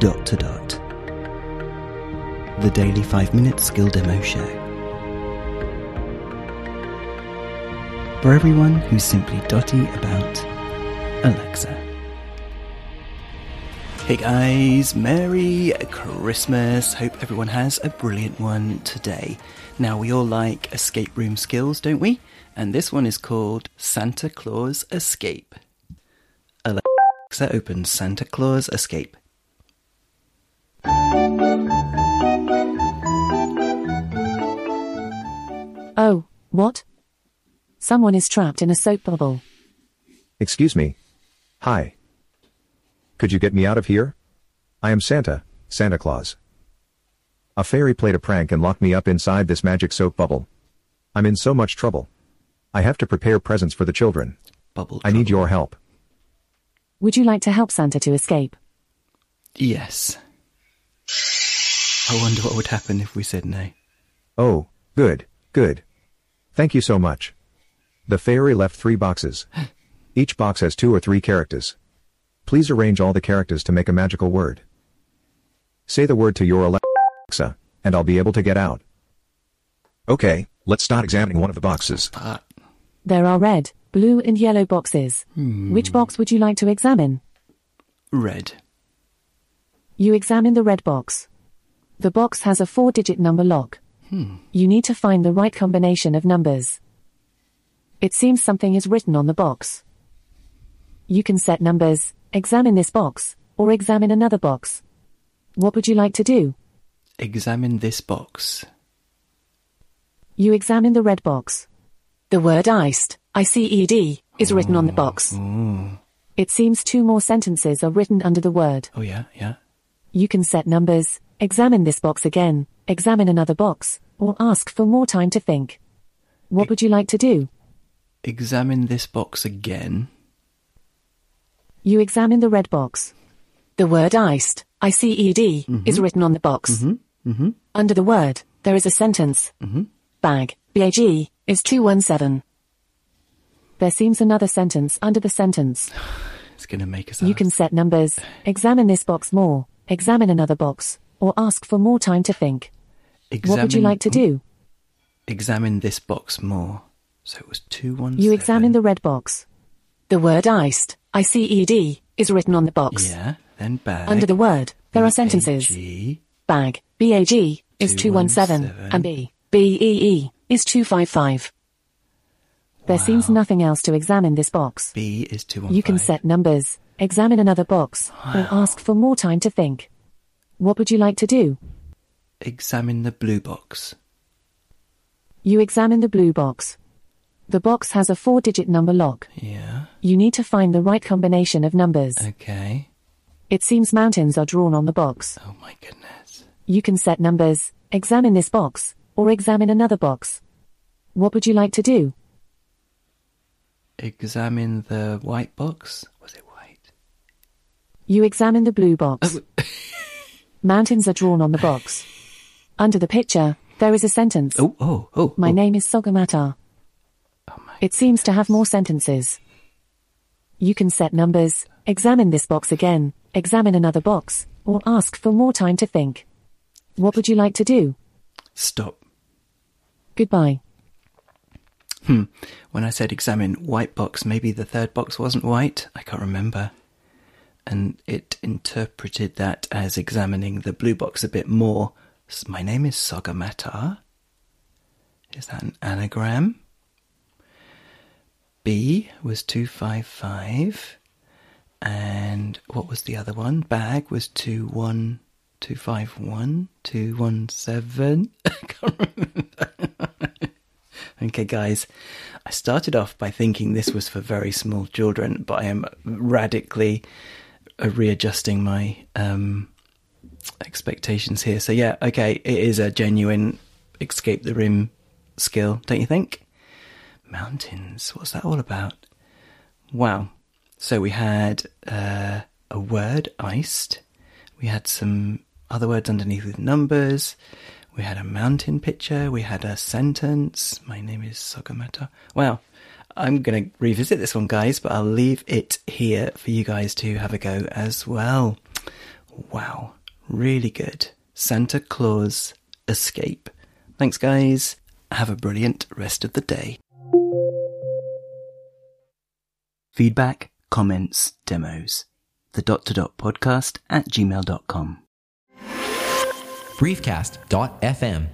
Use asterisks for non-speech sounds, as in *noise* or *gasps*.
dot to dot. The Daily 5 Minute Skill Demo Show. For everyone who's simply dotty about Alexa. Hey guys, Merry Christmas. Hope everyone has a brilliant one today. Now, we all like escape room skills, don't we? And this one is called Santa Claus Escape. Alexa opens Santa Claus Escape. Oh, what? Someone is trapped in a soap bubble. Excuse me. Hi. Could you get me out of here? I am Santa, Santa Claus. A fairy played a prank and locked me up inside this magic soap bubble. I'm in so much trouble. I have to prepare presents for the children. Bubble. I need your help. Would you like to help Santa to escape? Yes. I wonder what would happen if we said no. Oh, good, good. Thank you so much. The fairy left three boxes. *gasps* Each box has two or three characters. Please arrange all the characters to make a magical word. Say the word to your Alexa, and I'll be able to get out. Okay, let's start examining one of the boxes. There are red, blue, and yellow boxes. Hmm. Which box would you like to examine? red. You examine the red box. The box has a four digit number lock. Hmm. You need to find the right combination of numbers. It seems something is written on the box. You can set numbers, examine this box, or examine another box. What would you like to do? Examine this box. You examine the red box. The word iced, I-C-E-D, is written on the box. Oh. It seems two more sentences are written under the word. Oh yeah, yeah. You can set numbers, examine this box again, examine another box, or ask for more time to think. What would you like to do? Examine this box again. You examine the red box. The word iced, I-C-E-D, mm-hmm. is written on the box. Mm-hmm. Mm-hmm. Under the word, there is a sentence. Bag, B-A-G, is 217. There seems another sentence under the sentence. *sighs* It's gonna make us. You can set numbers, examine this box more, examine another box, or ask for more time to think. Examine, What would you like to do? Examine this box more. So it was two one. You examine the red box. The word iced, I-C-E-D, is written on the box. Yeah. Then bag. Under the word, there are sentences. B-A-G. Bag, is 217, 217. and B, B-E-E, is 255. There seems nothing else to examine this box. B is two one. You can set numbers, examine another box, or ask for more time to think. What would you like to do? Examine the blue box. You examine the blue box. The box has a four digit number lock. Yeah. You need to find the right combination of numbers. Okay. It seems mountains are drawn on the box. Oh my goodness. You can set numbers, examine this box, or examine another box. What would you like to do? Examine the white box. Was it white? You examine the blue box. Oh. *laughs* Mountains are drawn on the box. Under the picture, there is a sentence. Oh, oh, oh. My oh. name is Sagarmatha. Oh my. It seems to have more sentences. You can set numbers, examine this box again, examine another box, or ask for more time to think. What would you like to do? Stop. Goodbye. Hmm. When I said examine white box, maybe the third box wasn't white. I can't remember. And it interpreted that as examining the blue box a bit more. My name is Sagarmatha. Is that an anagram? B was 255. And what was the other one? Bag was 21251, 217. *laughs* I can't remember. *laughs* Okay, guys, I started off by thinking this was for very small children, but I am radically readjusting my um, expectations here. So, yeah, okay, it is a genuine escape the rim skill, don't you think? Mountains, what's that all about? Wow. So, we had uh, a word, iced, we had some other words underneath with numbers. We had a mountain picture. We had a sentence. My name is Sagarmatha. Wow. I'm going to revisit this one, guys, but I'll leave it here for you guys to have a go as well. Wow, really good. Santa Claus Escape. Thanks, guys. Have a brilliant rest of the day. Feedback, comments, demos. The dot to dot podcast at gmail.com. briefcast.fm